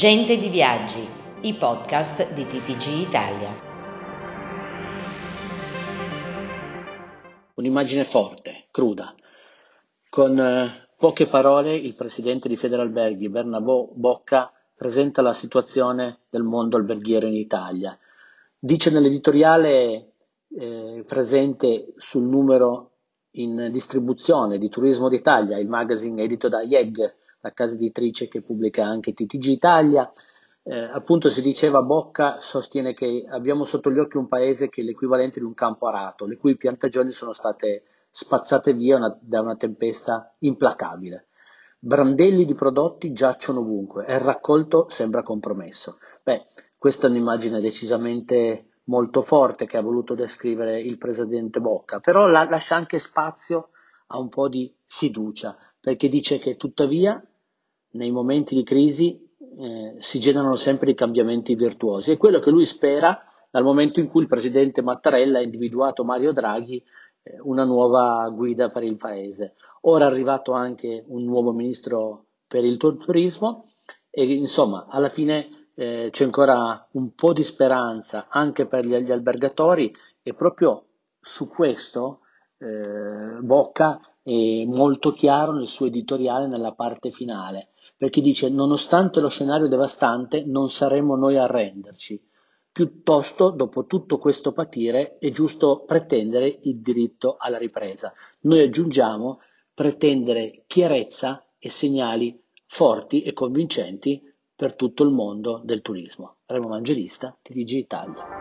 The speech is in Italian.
Gente di Viaggi, i podcast di TTG Italia. Un'immagine forte, cruda. Con eh, poche parole il presidente di Federalberghi, Bernabò Bocca, presenta la situazione del mondo alberghiero in Italia. Dice nell'editoriale eh, presente sul numero in distribuzione di Turismo d'Italia, il magazine edito da IEG, la casa editrice che pubblica anche TTG Italia. Eh, appunto si diceva Bocca sostiene che abbiamo sotto gli occhi un paese che è l'equivalente di un campo arato, le cui piantagioni sono state spazzate via una, da una tempesta implacabile. Brandelli di prodotti giacciono ovunque e il raccolto sembra compromesso. Beh, questa è un'immagine decisamente molto forte che ha voluto descrivere il presidente Bocca, però la, lascia anche spazio a un po' di fiducia, perché dice che tuttavia nei momenti di crisi eh, si generano sempre i cambiamenti virtuosi. È quello che lui spera dal momento in cui il presidente Mattarella ha individuato Mario Draghi eh, una nuova guida per il paese. Ora è arrivato anche un nuovo ministro per il turismo e insomma alla fine eh, c'è ancora un po' di speranza anche per gli, gli albergatori e proprio su questo eh, Bocca è molto chiaro nel suo editoriale nella parte finale perché dice nonostante lo scenario devastante non saremo noi a arrenderci, piuttosto dopo tutto questo patire è giusto pretendere il diritto alla ripresa. Noi aggiungiamo pretendere chiarezza e segnali forti e convincenti per tutto il mondo del turismo. Remo Mangelista, TDG Italia.